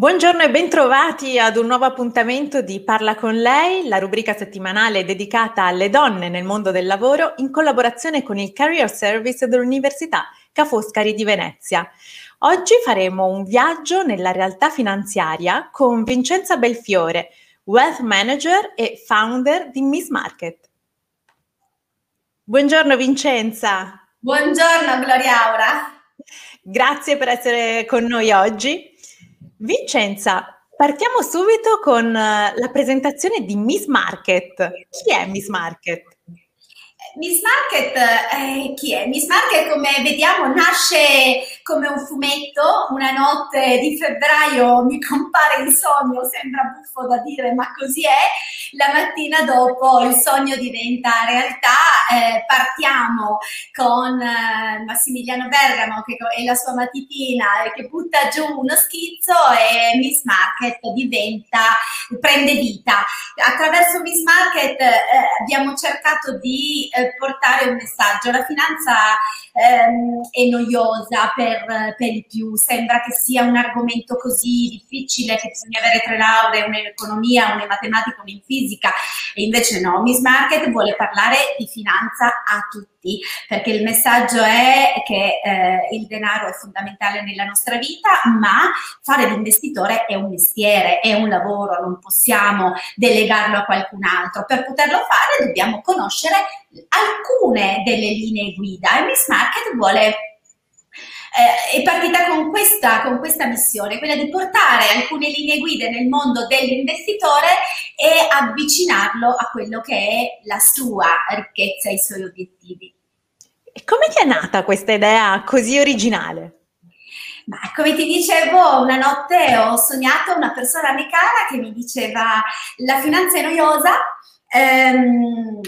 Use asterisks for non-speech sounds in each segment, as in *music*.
Buongiorno e bentrovati ad un nuovo appuntamento di Parla con lei, la rubrica settimanale dedicata alle donne nel mondo del lavoro in collaborazione con il Career Service dell'Università Ca' Foscari di Venezia. Oggi faremo un viaggio nella realtà finanziaria con Vincenza Belfiore, Wealth Manager e founder di Miss Market. Buongiorno Vincenza. Buongiorno Gloria Aura. Grazie per essere con noi oggi. Vincenza, partiamo subito con eh, la presentazione di Miss Market. Chi è Miss Market? Miss Market, eh, chi è? Miss Market, come vediamo, nasce come un fumetto. Una notte di febbraio mi compare il sogno, sembra buffo da dire, ma così è. La mattina dopo il sogno diventa realtà. Eh, partiamo con eh, Massimiliano Bergamo che è la sua matitina e che butta giù uno schizzo e Miss Market diventa, prende vita. Attraverso Miss Market eh, abbiamo cercato di eh, portare un messaggio. La finanza ehm, è noiosa per, per i più, sembra che sia un argomento così difficile che bisogna avere tre lauree, una in economia, una in matematica, una in fisica e invece no, Miss Market vuole parlare di finanza a tutti perché il messaggio è che eh, il denaro è fondamentale nella nostra vita, ma fare l'investitore è un mestiere, è un lavoro, non possiamo delegarlo a qualcun altro. Per poterlo fare dobbiamo conoscere alcune delle linee guida e Miss Market vuole eh, è partita con questa, con questa missione, quella di portare alcune linee guida nel mondo dell'investitore e avvicinarlo a quello che è la sua ricchezza e i suoi obiettivi. E come ti è nata questa idea così originale? Ma come ti dicevo, una notte ho sognato una persona americana che mi diceva la finanza è noiosa, ehm,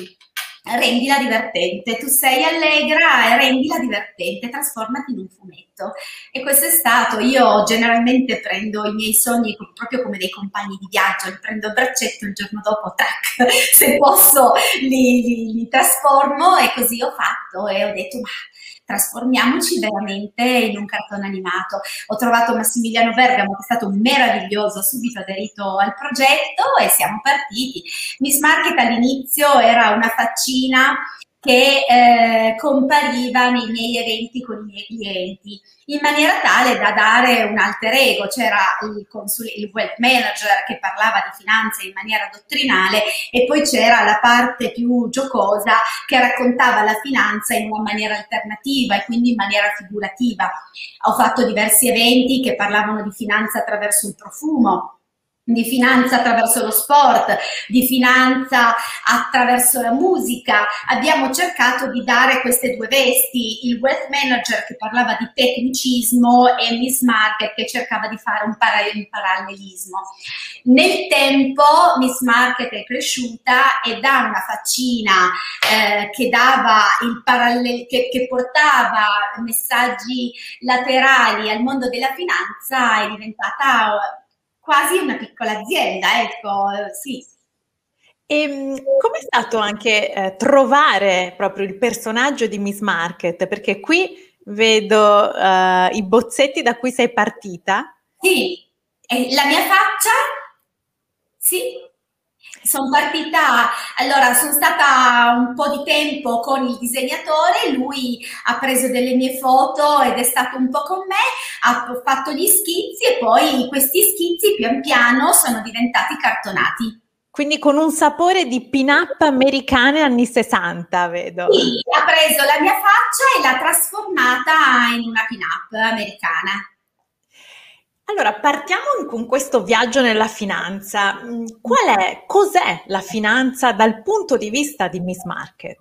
rendila divertente, tu sei allegra e rendila divertente, trasformati in un fumetto. E questo è stato, io generalmente prendo i miei sogni proprio come dei compagni di viaggio, li prendo a braccetto il giorno dopo, tac, *laughs* se posso li, li, li trasformo e così ho fatto e ho detto ma trasformiamoci veramente in un cartone animato. Ho trovato Massimiliano Bergamo che è stato meraviglioso, subito aderito al progetto e siamo partiti. Miss Market all'inizio era una faccina che eh, compariva nei miei eventi con i miei clienti in maniera tale da dare un alter ego. C'era il, consul- il wealth manager che parlava di finanza in maniera dottrinale e poi c'era la parte più giocosa che raccontava la finanza in una maniera alternativa e quindi in maniera figurativa. Ho fatto diversi eventi che parlavano di finanza attraverso il profumo di finanza attraverso lo sport, di finanza attraverso la musica. Abbiamo cercato di dare queste due vesti, il wealth manager che parlava di tecnicismo e Miss Market che cercava di fare un, parallelismo. Nel tempo Miss Market è cresciuta e da una faccina eh, che parallel, che, che portava messaggi laterali al mondo della finanza è diventata quasi una piccola azienda, ecco, sì. E ehm, com'è stato anche eh, trovare proprio il personaggio di Miss Market? Perché qui vedo eh, i bozzetti da cui sei partita. Sì, la mia faccia, sì, sono partita, allora sono stata un po' di tempo con il disegnatore, lui ha preso delle mie foto ed è stato un po' con me, ha fatto gli schizzi e poi questi schizzi pian piano sono diventati cartonati. Quindi con un sapore di pin-up americane anni 60, vedo. Sì, ha preso la mia faccia e l'ha trasformata in una pin-up americana. Allora, partiamo con questo viaggio nella finanza. Mm, qual è, cos'è la finanza dal punto di vista di Miss Market?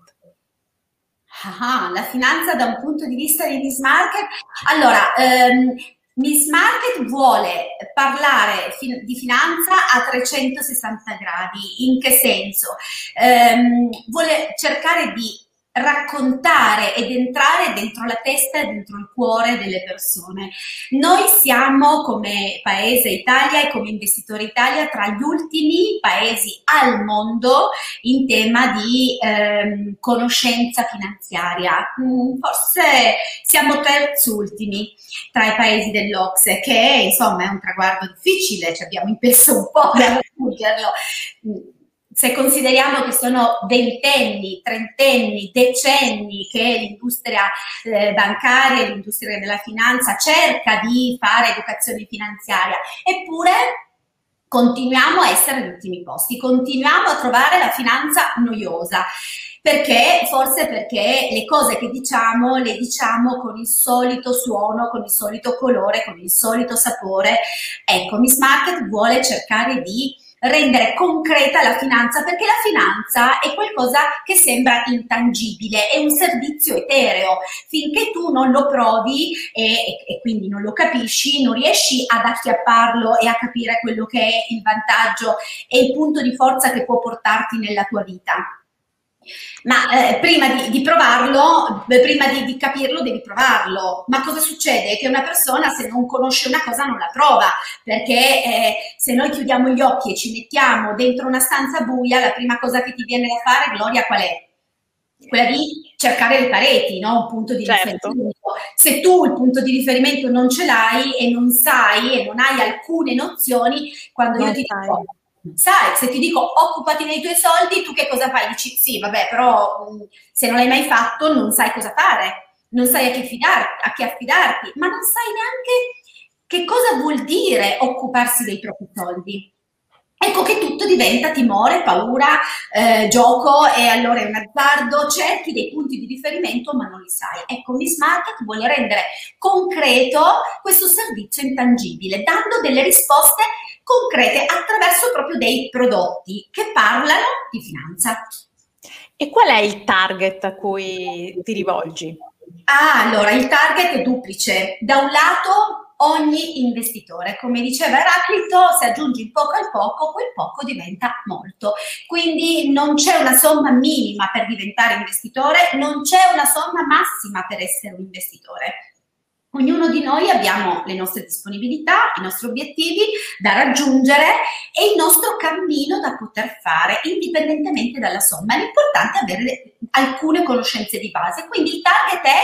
Ah, la finanza da un punto di vista di Miss Market? Allora, ehm, Miss Market vuole parlare di finanza a 360 gradi. In che senso? Um, vuole cercare di raccontare ed entrare dentro la testa e dentro il cuore delle persone. Noi siamo come paese Italia e come investitori Italia tra gli ultimi paesi al mondo in tema di ehm, conoscenza finanziaria. Mm, forse siamo terzultimi tra i paesi dell'Ocse, che insomma è un traguardo difficile, ci abbiamo impesso un po' per raggiungerlo se consideriamo che sono ventenni, trentenni, decenni che l'industria eh, bancaria, l'industria della finanza cerca di fare educazione finanziaria, eppure continuiamo a essere agli ultimi posti, continuiamo a trovare la finanza noiosa. Perché? Forse perché le cose che diciamo le diciamo con il solito suono, con il solito colore, con il solito sapore. Ecco, Miss Market vuole cercare di rendere concreta la finanza, perché la finanza è qualcosa che sembra intangibile, è un servizio etereo. Finché tu non lo provi e, e quindi non lo capisci, non riesci ad acchiapparlo e a capire quello che è il vantaggio e il punto di forza che può portarti nella tua vita. Ma eh, prima di, di provarlo, prima di, di, capirlo, devi provarlo. Ma cosa succede? Che una persona se non conosce una cosa non la prova, perché eh, se noi chiudiamo gli occhi e ci mettiamo dentro una stanza buia, la prima cosa che ti viene da fare, Gloria, qual è? Quella di cercare le pareti, no? un punto di certo. riferimento. Se tu il punto di riferimento non ce l'hai e non sai e non hai alcune nozioni, quando non io ti dico sai, se ti dico occupati dei tuoi soldi, tu che cosa fai? Dici sì, vabbè, però mm, se non l'hai mai fatto non sai cosa fare, non sai a chi, affidarti, a chi affidarti, ma non sai neanche che cosa vuol dire occuparsi dei propri soldi. Ecco che tutto diventa timore, paura, eh, gioco e allora è un azzardo, cerchi dei punti di riferimento ma non li sai. Ecco, Miss Market vuole rendere concreto questo servizio intangibile, dando delle risposte concrete attraverso proprio dei prodotti che parlano di finanza. E qual è il target a cui ti rivolgi? Ah, allora il target è duplice. Da un lato ogni investitore, come diceva Eraclito, se aggiungi il poco al poco, quel poco diventa molto. Quindi non c'è una somma minima per diventare investitore, non c'è una somma massima per essere un investitore. Ognuno di noi abbiamo le nostre disponibilità, i nostri obiettivi da raggiungere e il nostro cammino da poter fare indipendentemente dalla somma. L'importante è avere alcune conoscenze di base. Quindi il target è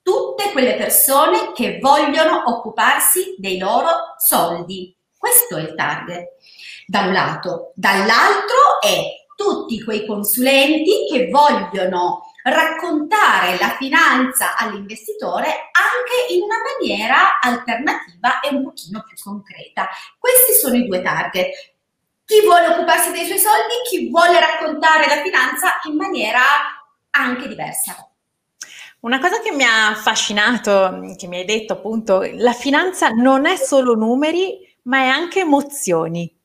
tutte quelle persone che vogliono occuparsi dei loro soldi. Questo è il target, da un lato. Dall'altro è tutti quei consulenti che vogliono raccontare la finanza all'investitore anche in una maniera alternativa e un pochino più concreta. Questi sono i due target. Chi vuole occuparsi dei suoi soldi, chi vuole raccontare la finanza in maniera anche diversa. Una cosa che mi ha affascinato, che mi hai detto appunto, la finanza non è solo numeri, ma è anche emozioni.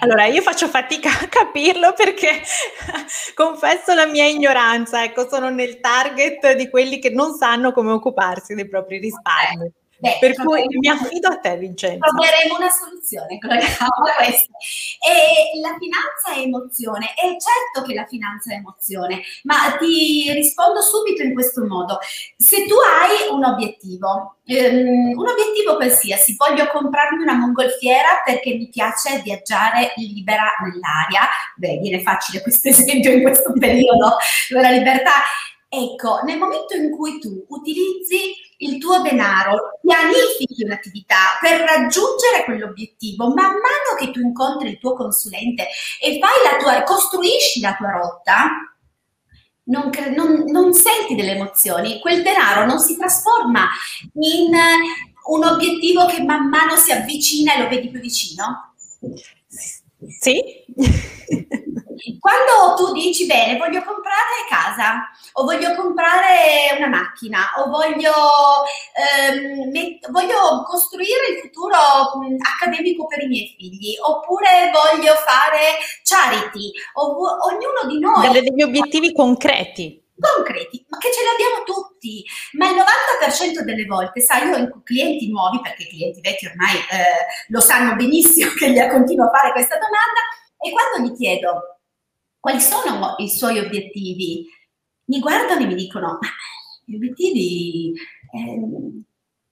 Allora, io faccio fatica a capirlo perché *laughs* confesso la mia ignoranza, ecco, sono nel target di quelli che non sanno come occuparsi dei propri risparmi. Beh, per cui mi affido a te, Vincenzo. Troveremo una soluzione a questo. E la finanza è emozione, è certo che la finanza è emozione, ma ti rispondo subito in questo modo. Se tu hai un obiettivo, um, un obiettivo qualsiasi, voglio comprarmi una mongolfiera perché mi piace viaggiare libera nell'aria, beh, viene facile questo esempio in questo periodo, la libertà. Ecco, nel momento in cui tu utilizzi il tuo denaro, pianifichi un'attività per raggiungere quell'obiettivo, man mano che tu incontri il tuo consulente e fai la tua, costruisci la tua rotta, non, cre- non, non senti delle emozioni, quel denaro non si trasforma in un obiettivo che man mano si avvicina e lo vedi più vicino? Sì. *laughs* Quando tu dici bene, voglio comprare casa, o voglio comprare una macchina, o voglio, ehm, met- voglio costruire il futuro mh, accademico per i miei figli, oppure voglio fare charity, o- ognuno di noi. Delle, degli obiettivi concreti. concreti, ma che ce li abbiamo tutti, ma il 90% delle volte, sai, io ho clienti nuovi, perché i clienti vecchi ormai eh, lo sanno benissimo *laughs* che gli continuo a fare questa domanda, e quando gli chiedo quali sono i suoi obiettivi, mi guardano e mi dicono, ma gli obiettivi... Eh,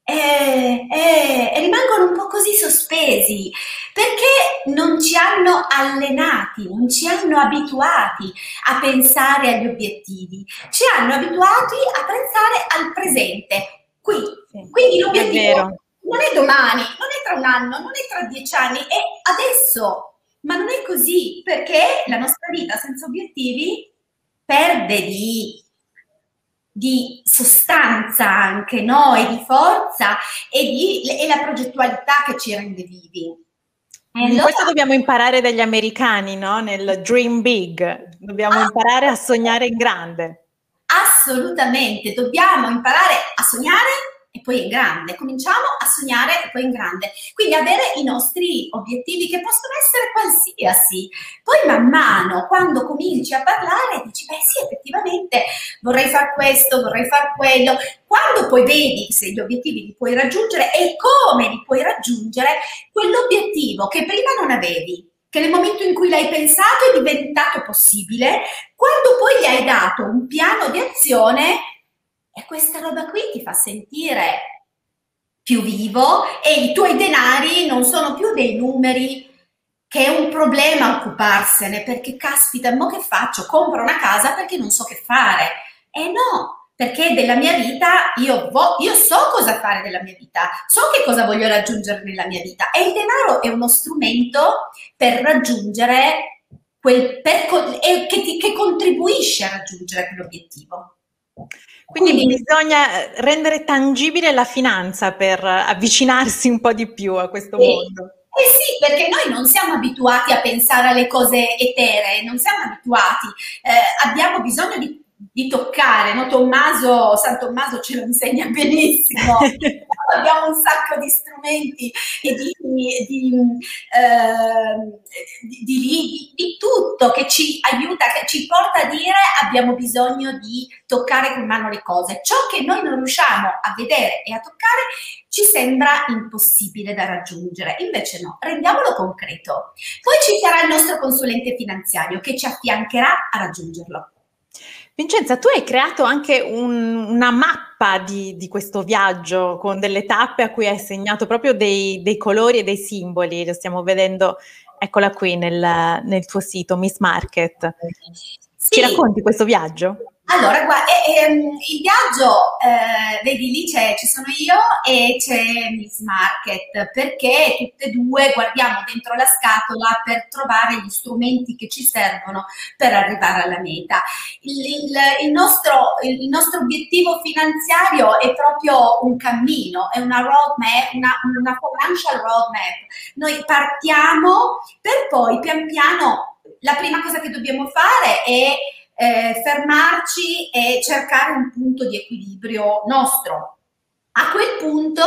e, e, e, rimangono un po' così sospesi perché non ci hanno allenati, non ci hanno abituati a pensare agli obiettivi, ci hanno abituati a pensare al presente, qui. Quindi l'obiettivo non è domani, non è tra un anno, non è tra dieci anni, è adesso. Ma non è così perché la nostra vita senza obiettivi perde di di sostanza anche, no? E di forza e, di, e la progettualità che ci rende vivi. Allora, questo dobbiamo imparare dagli americani, no? Nel dream big, dobbiamo ah, imparare a sognare in grande. Assolutamente, dobbiamo imparare a sognare e poi in grande, cominciamo a sognare e poi in grande. Quindi avere i nostri obiettivi che possono essere qualsiasi. Poi man mano, quando cominci a parlare, dici, beh sì, effettivamente vorrei fare questo, vorrei fare quello. Quando poi vedi se gli obiettivi li puoi raggiungere e come li puoi raggiungere, quell'obiettivo che prima non avevi, che nel momento in cui l'hai pensato è diventato possibile, quando poi gli hai dato un piano di azione, e questa roba qui ti fa sentire più vivo e i tuoi denari non sono più dei numeri che è un problema occuparsene perché caspita, mo che faccio? Compro una casa perché non so che fare. E no, perché della mia vita io, vo- io so cosa fare della mia vita, so che cosa voglio raggiungere nella mia vita e il denaro è uno strumento per raggiungere quel, per, che, che contribuisce a raggiungere quell'obiettivo. Quindi, Quindi bisogna eh, rendere tangibile la finanza per avvicinarsi un po' di più a questo sì. mondo. Eh sì, perché noi non siamo abituati a pensare alle cose eteree, non siamo abituati, eh, abbiamo bisogno di di toccare, no? Tommaso, San Tommaso ce lo insegna benissimo, *laughs* abbiamo un sacco di strumenti e di, di, eh, di, di, di, tutto che ci aiuta, che ci porta a dire abbiamo bisogno di toccare con mano le cose. Ciò che noi non riusciamo a vedere e a toccare ci sembra impossibile da raggiungere, invece no, rendiamolo concreto. Poi ci sarà il nostro consulente finanziario che ci affiancherà a raggiungerlo. Vincenza, tu hai creato anche un, una mappa di, di, questo viaggio con delle tappe a cui hai segnato proprio dei, dei colori e dei simboli. Lo stiamo vedendo, eccola qui nel, nel tuo sito, Miss Market. Sì. Ci racconti questo viaggio? Allora, guarda, eh, ehm, il viaggio, eh, vedi lì c'è, ci sono io e c'è Miss Market, perché tutte e due guardiamo dentro la scatola per trovare gli strumenti che ci servono per arrivare alla meta. Il, il, il, nostro, il nostro, obiettivo finanziario è proprio un cammino, è una roadmap, una, una financial roadmap. Noi partiamo per poi pian piano, la prima cosa che dobbiamo fare è eh, fermarci e cercare un punto di equilibrio nostro. A quel punto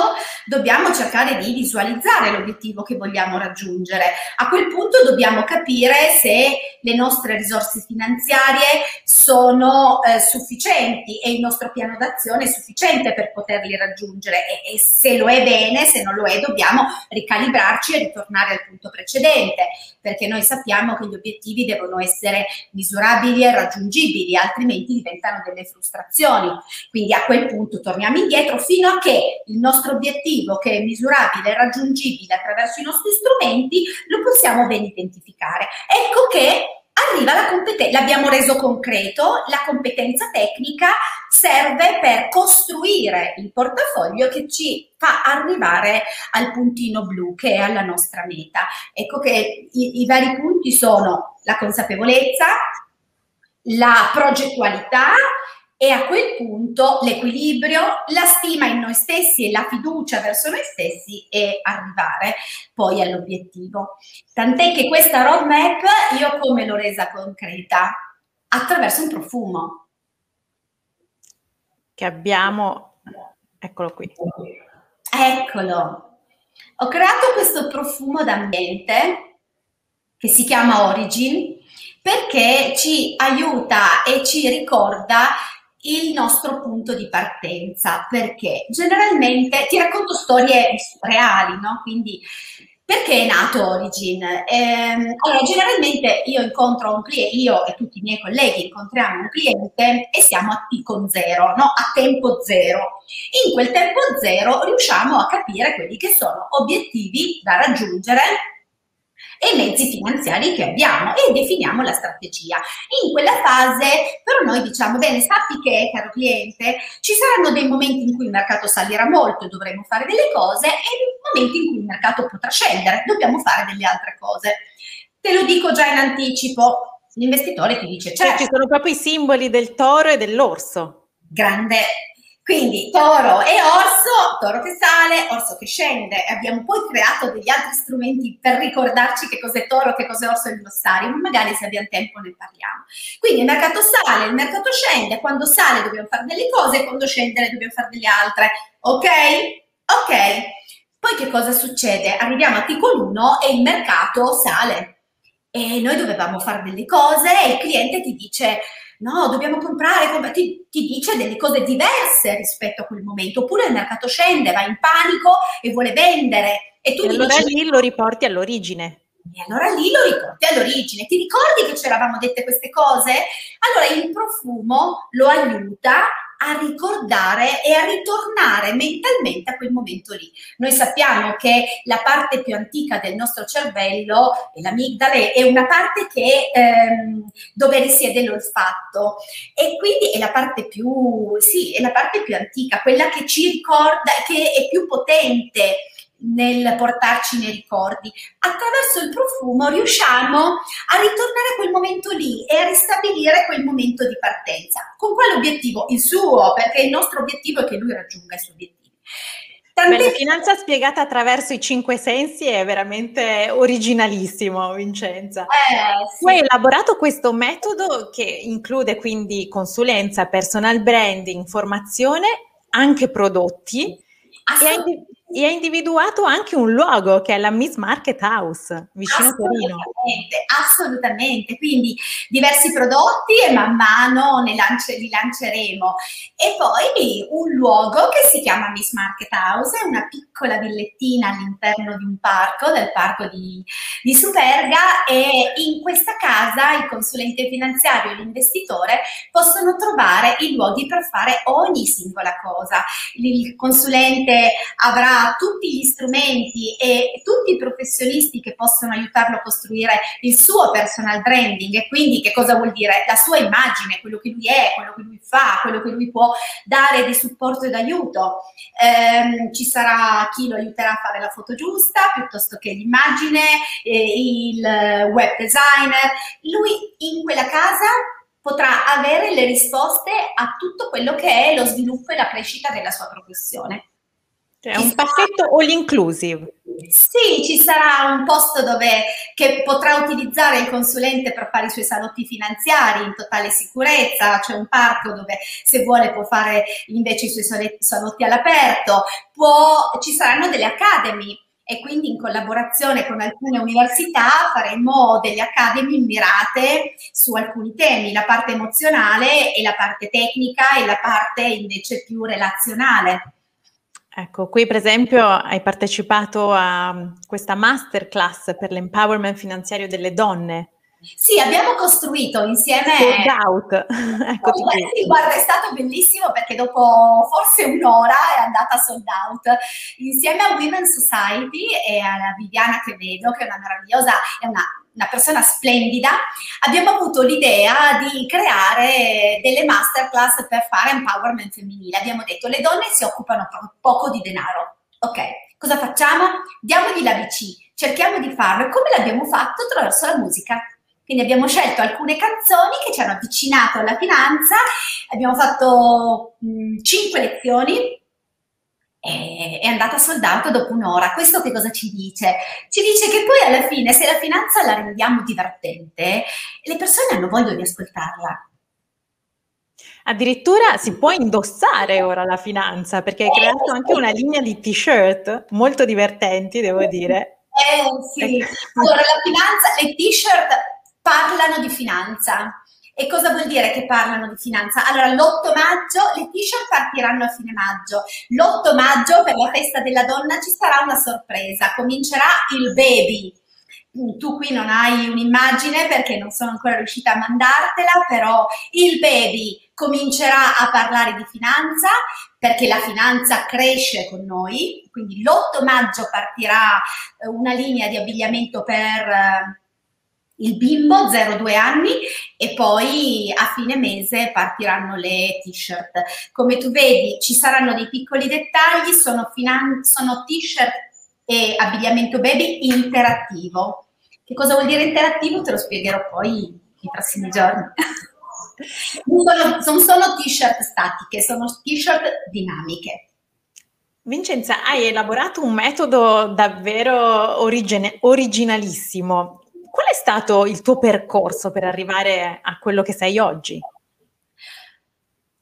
dobbiamo cercare di visualizzare l'obiettivo che vogliamo raggiungere. A quel punto dobbiamo capire se le nostre risorse finanziarie sono eh, sufficienti e il nostro piano d'azione è sufficiente per poterli raggiungere e, e se lo è bene, se non lo è dobbiamo ricalibrarci e ritornare al punto precedente perché noi sappiamo che gli obiettivi devono essere misurabili e raggiungibili, altrimenti diventano delle frustrazioni. Quindi a quel punto torniamo indietro fino a che il nostro obiettivo, che è misurabile e raggiungibile attraverso i nostri strumenti, lo possiamo ben identificare. Ecco che arriva la competenza, l'abbiamo reso concreto, la competenza tecnica serve per costruire il portafoglio che ci fa arrivare al puntino blu che è alla nostra meta. Ecco che i, i vari punti sono la consapevolezza, la progettualità, e a quel punto l'equilibrio, la stima in noi stessi e la fiducia verso noi stessi e arrivare poi all'obiettivo. Tant'è che questa roadmap io come l'ho resa concreta? Attraverso un profumo. Che abbiamo, eccolo qui. Eccolo. Ho creato questo profumo d'ambiente che si chiama Origin perché ci aiuta e ci ricorda il nostro punto di partenza, perché generalmente ti racconto storie reali, no? Quindi perché è nato Origin? Eh, allora, generalmente io incontro un cliente, io e tutti i miei colleghi incontriamo un cliente e siamo a T con zero, no? a tempo zero. In quel tempo zero riusciamo a capire quelli che sono obiettivi da raggiungere e i mezzi finanziari che abbiamo e definiamo la strategia. In quella fase però noi diciamo, bene, sappi che, caro cliente, ci saranno dei momenti in cui il mercato salirà molto e dovremo fare delle cose e momenti in cui il mercato potrà scendere, dobbiamo fare delle altre cose. Te lo dico già in anticipo, l'investitore ti dice, certo. Cioè, ci sono proprio i simboli del toro e dell'orso. Grande quindi toro e orso, toro che sale, orso che scende. Abbiamo poi creato degli altri strumenti per ricordarci che cos'è toro, che cos'è orso e il glossario, ma magari se abbiamo tempo ne parliamo. Quindi il mercato sale, il mercato scende, quando sale dobbiamo fare delle cose, quando scende dobbiamo fare delle altre. Ok? Ok. Poi che cosa succede? Arriviamo a con 1 e il mercato sale. E noi dovevamo fare delle cose e il cliente ti dice no, dobbiamo comprare, ti, ti, dice delle cose diverse rispetto a quel momento, oppure il mercato scende, va in panico e vuole vendere. E tu e allora dici, lì lo riporti all'origine. E allora lì lo riporti all'origine. Ti ricordi che ci eravamo dette queste cose? Allora il profumo lo aiuta a ricordare e a ritornare mentalmente a quel momento lì. Noi sappiamo che la parte più antica del nostro cervello, l'amigdale, è una parte che, ehm, dove risiede l'olfatto e quindi è la parte più, sì, è la parte più antica, quella che ci ricorda, che è più potente nel portarci nei ricordi. Attraverso il profumo riusciamo a ritornare a quel momento lì e a ristabilire quel momento di partenza. Con quale obiettivo? Il suo, perché il nostro obiettivo è che lui raggiunga i suoi obiettivi. Tant'è... la finanza spiegata attraverso i cinque sensi è veramente originalissimo, Vincenza. Eh, sì. Tu hai elaborato questo metodo che include quindi consulenza, personal branding, formazione, anche prodotti. E hai, e ha individuato anche un luogo che è la Miss Market House vicino a Torino. Assolutamente, quindi diversi prodotti e man mano ne lance, li lanceremo. E poi un luogo che si chiama Miss Market House, è una piccola villettina all'interno di un parco, del parco di, di Superga e in questa casa il consulente finanziario e l'investitore possono trovare i luoghi per fare ogni singola cosa. Il consulente avrà tutti gli strumenti e tutti i professionisti che possono aiutarlo a costruire il suo personal branding e quindi che cosa vuol dire? La sua immagine, quello che lui è, quello che lui fa, quello che lui può dare di supporto e d'aiuto. Eh, ci sarà chi lo aiuterà a fare la foto giusta piuttosto che l'immagine, eh, il web designer. Lui in quella casa potrà avere le risposte a tutto quello che è lo sviluppo e la crescita della sua professione. Cioè un pacchetto all inclusive. Sì, ci sarà un posto dove che potrà utilizzare il consulente per fare i suoi salotti finanziari in totale sicurezza, c'è un parco dove se vuole può fare invece i suoi salotti all'aperto, può, ci saranno delle academy e quindi in collaborazione con alcune università faremo delle academy mirate su alcuni temi, la parte emozionale e la parte tecnica e la parte invece più relazionale. Ecco, qui per esempio hai partecipato a mm, questa masterclass per l'empowerment finanziario delle donne. Sì, abbiamo costruito insieme. Sold out. *laughs* ecco sì, guarda, è stato bellissimo perché dopo forse un'ora è andata sold out. Insieme a Women's Society e alla Viviana Crevedo, che è una meravigliosa, è una una persona splendida, abbiamo avuto l'idea di creare delle masterclass per fare empowerment femminile. Abbiamo detto le donne si occupano poco di denaro. Ok, cosa facciamo? Diamogli la BC, cerchiamo di farlo e come l'abbiamo fatto attraverso la musica. Quindi abbiamo scelto alcune canzoni che ci hanno avvicinato alla finanza, abbiamo fatto mh, 5 lezioni è andata soldato dopo un'ora. Questo che cosa ci dice? Ci dice che poi alla fine, se la finanza la rendiamo divertente, le persone hanno voglia di ascoltarla. Addirittura si può indossare ora la finanza perché hai creato anche una linea di t-shirt molto divertenti, devo dire. Eh sì, allora la finanza, le t-shirt parlano di finanza. E cosa vuol dire che parlano di finanza? Allora, l'8 maggio le t-shirt partiranno a fine maggio. L'8 maggio per la festa della donna ci sarà una sorpresa. Comincerà il baby. Tu qui non hai un'immagine perché non sono ancora riuscita a mandartela, però il baby comincerà a parlare di finanza perché la finanza cresce con noi. Quindi l'8 maggio partirà eh, una linea di abbigliamento per eh, il bimbo 0-2 anni e poi a fine mese partiranno le t-shirt. Come tu vedi ci saranno dei piccoli dettagli, sono, finan- sono t-shirt e abbigliamento baby interattivo. Che cosa vuol dire interattivo? Te lo spiegherò poi nei prossimi giorni. *laughs* non, sono, t-shirt statiche, sono t-shirt dinamiche. Vincenza, hai elaborato un metodo davvero origine, originalissimo Qual è stato il tuo percorso per arrivare a quello che sei oggi?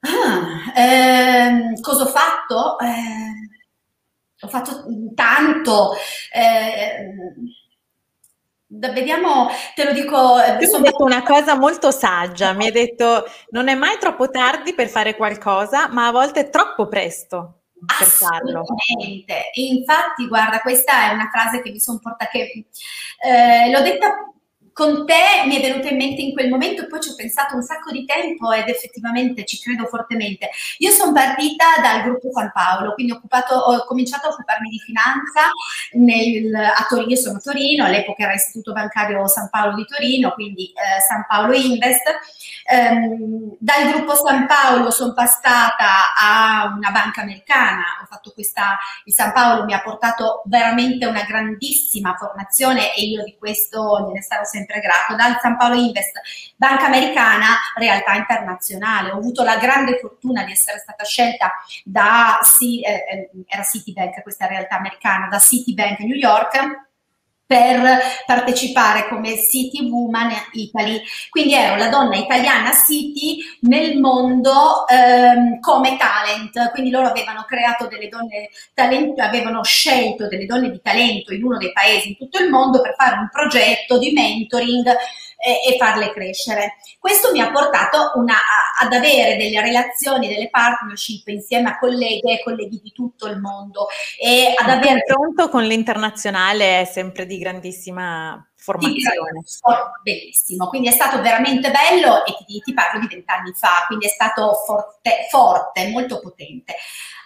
Ah, ehm, cosa ho fatto? Eh, ho fatto tanto. Eh, vediamo, te lo dico. Eh, tu mi hai detto una cosa molto saggia, mi hai detto non è mai troppo tardi per fare qualcosa, ma a volte è troppo presto per farlo. Assolutamente. Infatti, guarda, questa è una frase che mi sono portata, che eh, l'ho detta con te mi è venuta in mente in quel momento e poi ci ho pensato un sacco di tempo ed effettivamente ci credo fortemente. Io sono partita dal gruppo San Paolo, quindi ho, occupato, ho cominciato a occuparmi di finanza nel, a Torino, io sono a Torino, all'epoca era Istituto Bancario San Paolo di Torino, quindi eh, San Paolo Invest. Um, dal gruppo San Paolo sono passata a una banca americana, ho fatto questa, il San Paolo mi ha portato veramente una grandissima formazione e io di questo gliene starò sempre sempre grato, dal San Paolo Invest, banca americana, realtà internazionale. Ho avuto la grande fortuna di essere stata scelta da, eh, eh, era Citibank, questa realtà americana, da Citibank New York per partecipare come City Woman Italy. Quindi ero la donna italiana City nel mondo ehm, come talent. Quindi loro avevano creato delle donne talento, avevano scelto delle donne di talento in uno dei paesi in tutto il mondo per fare un progetto di mentoring e, e farle crescere. Questo mi ha portato una, ad avere delle relazioni, delle partnership insieme a colleghe e colleghi di tutto il mondo e ad avere... pronto con l'internazionale è sempre di grandissima formazione. Bellissimo, quindi è stato veramente bello e ti, ti parlo di vent'anni fa, quindi è stato forte, forte, molto potente.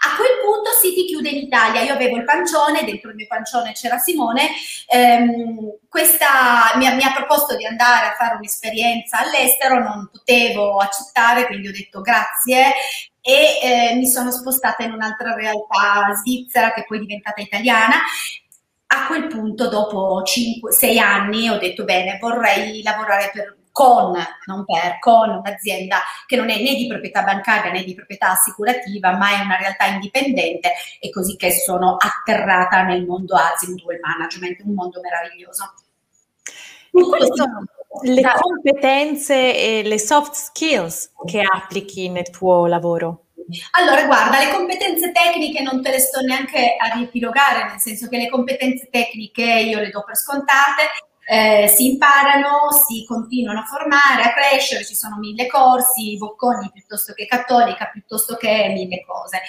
A quel punto si ti chiude in Italia, io avevo il pancione, dentro il mio pancione c'era Simone, ehm, questa mi ha, mi ha, proposto di andare a fare un'esperienza all'estero, non potevo accettare, quindi ho detto grazie e eh, mi sono spostata in un'altra realtà svizzera che poi è diventata italiana a quel punto, dopo 6 anni, ho detto bene, vorrei lavorare per, con, non per, con un'azienda che non è né di proprietà bancaria né di proprietà assicurativa, ma è una realtà indipendente e così che sono atterrata nel mondo Azimut Well Management, un mondo meraviglioso. Quali sono le competenze e le soft skills che applichi nel tuo lavoro? Allora, guarda, le competenze tecniche non te le sto neanche a riepilogare, nel senso che le competenze tecniche io le do per scontate, eh, si imparano, si continuano a formare, a crescere, ci sono mille corsi, bocconi piuttosto che cattolica, piuttosto che mille cose.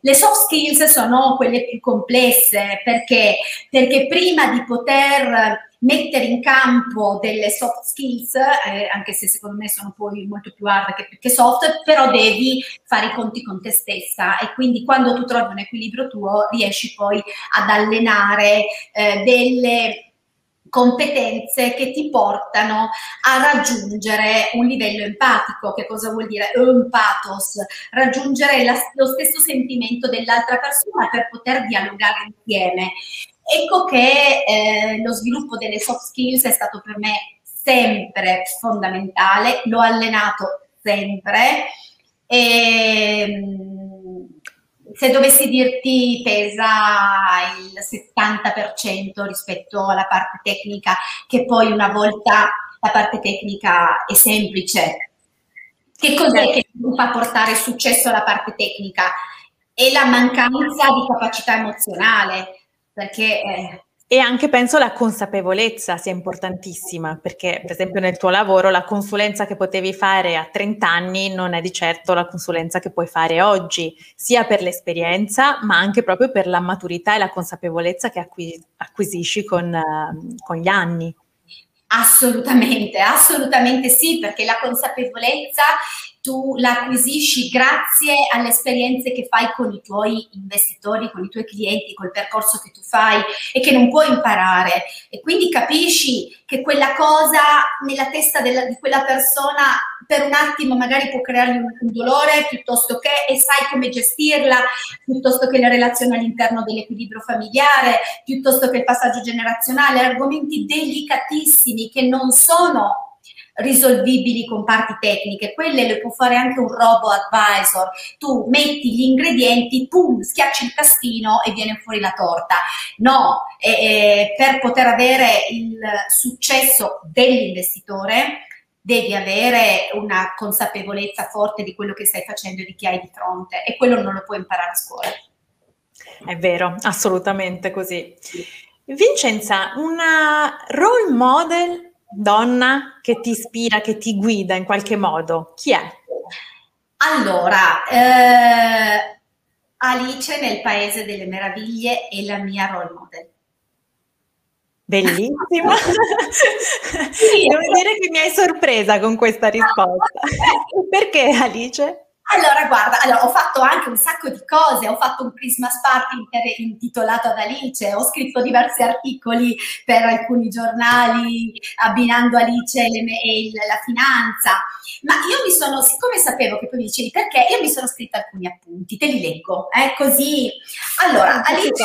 Le soft skills sono quelle più complesse perché, perché prima di poter mettere in campo delle soft skills, eh, anche se secondo me sono poi molto più hard che, che, soft, però devi fare i conti con te stessa e quindi quando tu trovi un equilibrio tuo riesci poi ad allenare eh, delle competenze che ti portano a raggiungere un livello empatico. Che cosa vuol dire? Empathos, raggiungere la, lo stesso sentimento dell'altra persona per poter dialogare insieme. Ecco che eh, lo sviluppo delle soft skills è stato per me sempre fondamentale, l'ho allenato sempre e mm, se dovessi dirti pesa il 70% rispetto alla parte tecnica, che poi una volta la parte tecnica è semplice. Che cos'è che fa portare successo alla parte tecnica? È la mancanza di capacità emozionale perché eh, E anche penso la consapevolezza sia importantissima, perché per esempio nel tuo lavoro la consulenza che potevi fare a 30 anni non è di certo la consulenza che puoi fare oggi, sia per l'esperienza, ma anche proprio per la maturità e la consapevolezza che acquisisci con, uh, con gli anni. Assolutamente, assolutamente sì, perché la consapevolezza tu la acquisisci grazie alle esperienze che fai con i tuoi investitori, con i tuoi clienti, col percorso che tu fai e che non puoi imparare. E quindi capisci che quella cosa nella testa della, di quella persona per un attimo magari può creargli un, un, dolore piuttosto che e sai come gestirla, piuttosto che le relazioni all'interno dell'equilibrio familiare, piuttosto che il passaggio generazionale, argomenti delicatissimi che non sono risolvibili con parti tecniche, quelle le può fare anche un robo advisor. Tu metti gli ingredienti, pum, schiacci il tastino e viene fuori la torta. No, eh, per poter avere il successo dell'investitore devi avere una consapevolezza forte di quello che stai facendo e di chi hai di fronte e quello non lo puoi imparare a scuola. È vero, assolutamente così. Vincenza, una role model donna che ti ispira, che ti guida in qualche modo? Chi è? Allora, eh, Alice nel Paese delle Meraviglie è la mia role model. Bellissima. *laughs* sì, Devo dire che mi hai sorpresa con questa risposta. *laughs* Perché Alice? Allora, guarda, allora, ho fatto anche un sacco di cose, ho fatto un Christmas party intitolato ad Alice, ho scritto diversi articoli per alcuni giornali abbinando Alice e, le, e la finanza, ma io mi sono, siccome sapevo che poi mi dicevi perché, io mi sono scritta alcuni appunti, te li leggo, eh, così. Allora, ah, Alice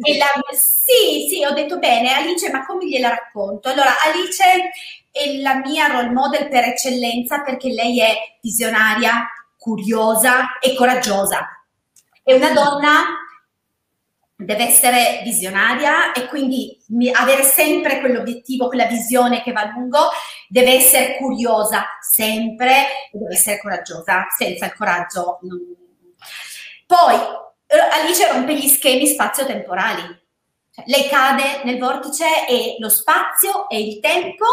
è la... Sì, sì, ho detto bene, Alice, ma come gliela racconto? Allora, Alice è la mia role model per eccellenza perché lei è visionaria, curiosa e coraggiosa. E una donna deve essere visionaria e quindi avere sempre quell'obiettivo, quella visione che va a lungo, deve essere curiosa sempre e deve essere coraggiosa, senza il coraggio. Poi eh, Alice rompe gli schemi spazio-temporali. Cioè, lei cade nel vortice e lo spazio e il tempo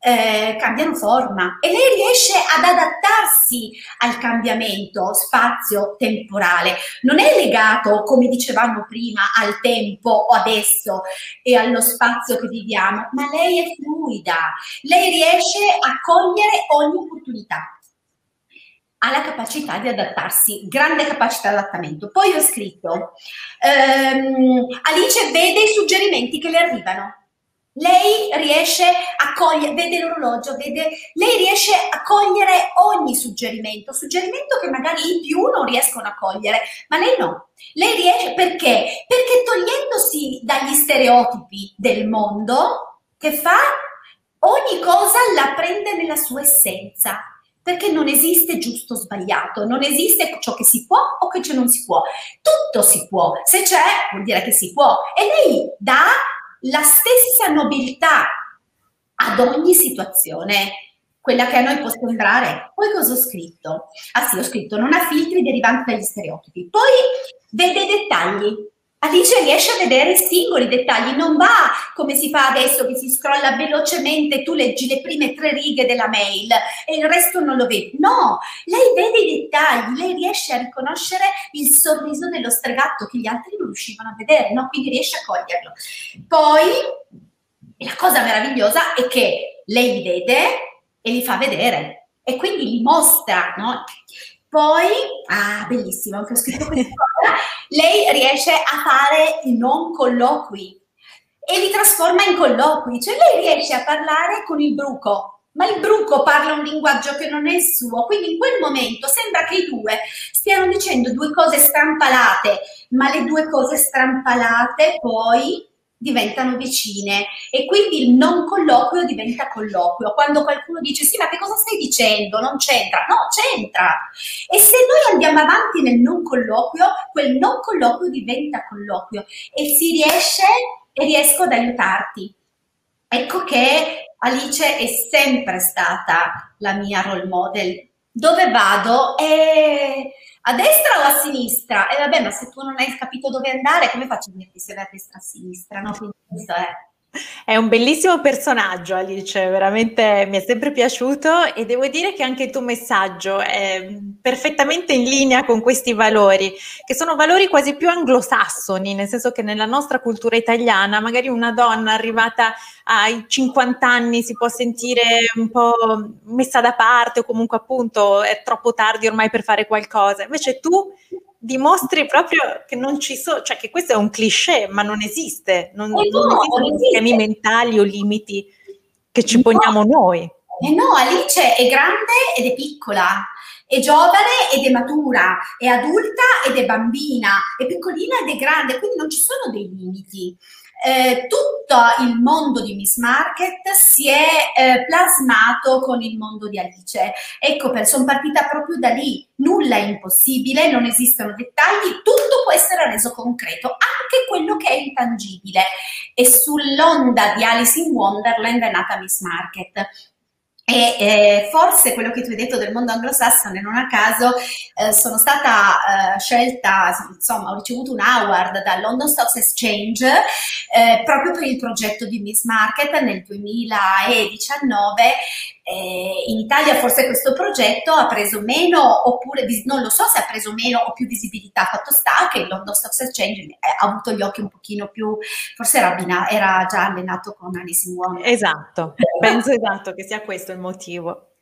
eh, cambiano forma e lei riesce ad adattarsi al cambiamento spazio-temporale. Non è legato, come dicevamo prima, al tempo o adesso e allo spazio che viviamo, ma lei è fluida, lei riesce a cogliere ogni opportunità ha la capacità di adattarsi, grande capacità di adattamento. Poi ho scritto, ehm, Alice vede i suggerimenti che le arrivano, lei riesce a cogliere, vede l'orologio, vede, lei riesce a cogliere ogni suggerimento, suggerimento che magari i più non riescono a cogliere, ma lei no. Lei riesce perché? Perché togliendosi dagli stereotipi del mondo, che fa? Ogni cosa la prende nella sua essenza, perché non esiste giusto o sbagliato, non esiste ciò che si può o che non si può. Tutto si può, se c'è vuol dire che si può e lei dà la stessa nobiltà ad ogni situazione, quella che a noi può sembrare. Poi cosa ho scritto? Ah sì, ho scritto non ha filtri derivanti dagli stereotipi. Poi vede i dettagli. Alice riesce a vedere i singoli dettagli, non va come si fa adesso che si scrolla velocemente, tu leggi le prime tre righe della mail e il resto non lo vedi. No, lei vede i dettagli, lei riesce a riconoscere il sorriso dello stregatto che gli altri non riuscivano a vedere, no? quindi riesce a coglierlo. Poi la cosa meravigliosa è che lei li vede e li fa vedere e quindi li mostra, no? Poi, ah, bellissimo, anche ho scritto questa *laughs* cosa, lei riesce a fare i non colloqui e li trasforma in colloqui, cioè lei riesce a parlare con il bruco, ma il bruco parla un linguaggio che non è il suo, quindi in quel momento sembra che i due stiano dicendo due cose strampalate, ma le due cose strampalate poi diventano vicine e quindi il non colloquio diventa colloquio. Quando qualcuno dice sì, ma che cosa stai dicendo? Non c'entra. No, c'entra. E se noi andiamo avanti nel non colloquio, quel non colloquio diventa colloquio e si riesce e riesco ad aiutarti. Ecco che Alice è sempre stata la mia role model. Dove vado? E A destra o a sinistra? E eh, vabbè, ma se tu non hai capito dove andare, come faccio a dirti se vai a destra o a sinistra? No? Quindi questo è. È un bellissimo personaggio, Alice, veramente mi è sempre piaciuto e devo dire che anche il tuo messaggio è perfettamente in linea con questi valori, che sono valori quasi più anglosassoni, nel senso che nella nostra cultura italiana magari una donna arrivata ai 50 anni si può sentire un po' messa da parte o comunque appunto è troppo tardi ormai per fare qualcosa. Invece tu dimostri proprio che non ci sono, cioè che questo è un cliché, ma non esiste, non, eh no, non esistono schemi mentali o limiti che ci no. poniamo noi. Eh no, Alice è grande ed è piccola, è giovane ed è matura, è adulta ed è bambina, è piccolina ed è grande, quindi non ci sono dei limiti eh, tutto il mondo di Miss Market si è eh, plasmato con il mondo di Alice. Ecco, sono partita proprio da lì. Nulla è impossibile, non esistono dettagli, tutto può essere reso concreto, anche quello che è intangibile. E sull'onda di Alice in Wonderland è nata Miss Market e eh, forse quello che tu hai detto del mondo anglosassone, non a caso, eh, sono stata eh, scelta, insomma, ho ricevuto un award dal London Stock Exchange eh, proprio per il progetto di Miss Market nel 2019 eh, in Italia forse questo progetto ha preso meno, oppure non lo so se ha preso meno o più visibilità. Fatto sta che il London Stock Exchange eh, ha avuto gli occhi un pochino più, forse era, era già allenato con Alice in Wonder. Esatto, penso esatto che sia questo il motivo.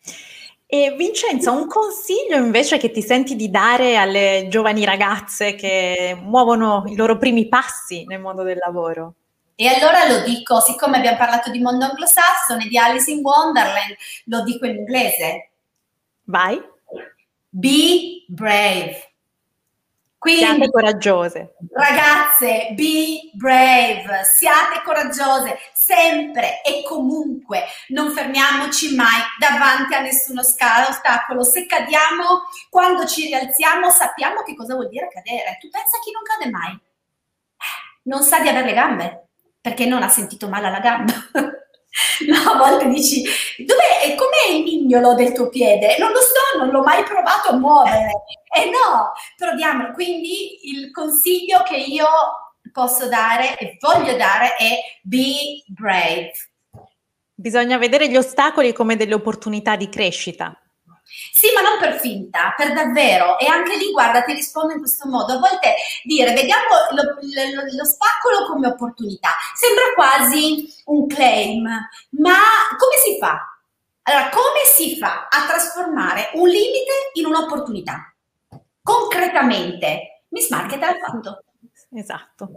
E Vincenza, un consiglio invece che ti senti di dare alle giovani ragazze che muovono i loro primi passi nel mondo del lavoro? E allora lo dico, siccome abbiamo parlato di mondo anglosassone, di Alice in Wonderland, lo dico in inglese. Vai. Be brave. Quindi, siate coraggiose. Ragazze, be brave, siate coraggiose, sempre e comunque. Non fermiamoci mai davanti a nessuno ostacolo. Se cadiamo, quando ci rialziamo, sappiamo che cosa vuol dire cadere. Tu pensa a chi non cade mai? Eh, non sa di avere le gambe perché non ha sentito male alla gamba. *laughs* No, a volte dici, dov'è, com'è il mignolo del tuo piede? Non lo so, non l'ho mai provato a muovere. E *laughs* eh no, proviamo. Quindi il consiglio che io posso dare e voglio dare è be brave. Bisogna vedere gli ostacoli come delle opportunità di crescita. Sì, ma non per finta, per davvero. E anche lì, guarda, ti rispondo in questo modo. A volte dire, vediamo lo, lo, l'ostacolo come opportunità, sembra quasi un claim, ma come si fa? Allora, come si fa a trasformare un limite in un'opportunità? Concretamente, Miss Market ha fatto. Esatto.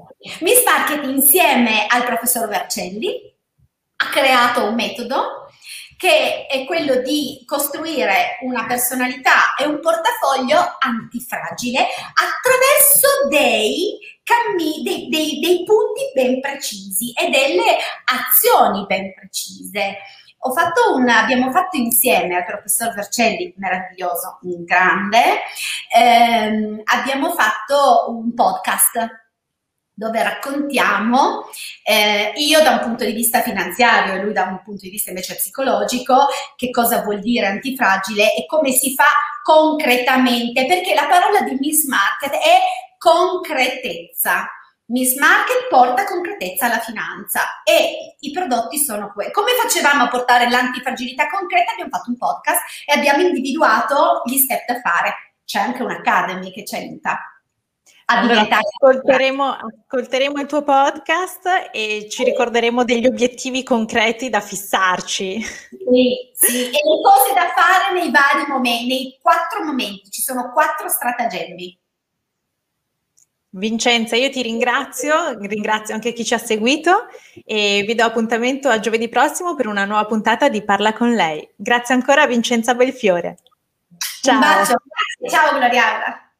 Miss Market insieme al professor Vercelli ha creato un metodo che è quello di costruire una personalità e un portafoglio antifragile attraverso dei, cammi- dei, dei, dei punti ben precisi e delle azioni ben precise. Fatto un, abbiamo fatto insieme al professor Vercelli, meraviglioso, un grande, ehm, abbiamo fatto un podcast dove raccontiamo, eh, io da un punto di vista finanziario e lui da un punto di vista invece psicologico, che cosa vuol dire antifragile e come si fa concretamente, perché la parola di Miss Market è concretezza. Miss Market porta concretezza alla finanza e i prodotti sono quelli. Come facevamo a portare l'antifragilità concreta? Abbiamo fatto un podcast e abbiamo individuato gli step da fare. C'è anche un'academy che ci aiuta ascolteremo, ascolteremo, il tuo podcast e ci ricorderemo degli obiettivi concreti da fissarci. Sì, sì, e le cose da fare nei vari momenti, nei quattro momenti, ci sono quattro stratagemmi. Vincenza, io ti ringrazio, ringrazio anche chi ci ha seguito e vi do appuntamento a giovedì prossimo per una nuova puntata di Parla con lei. Grazie ancora a Vincenza Belfiore. Ciao. Un bacio, ciao Gloriana.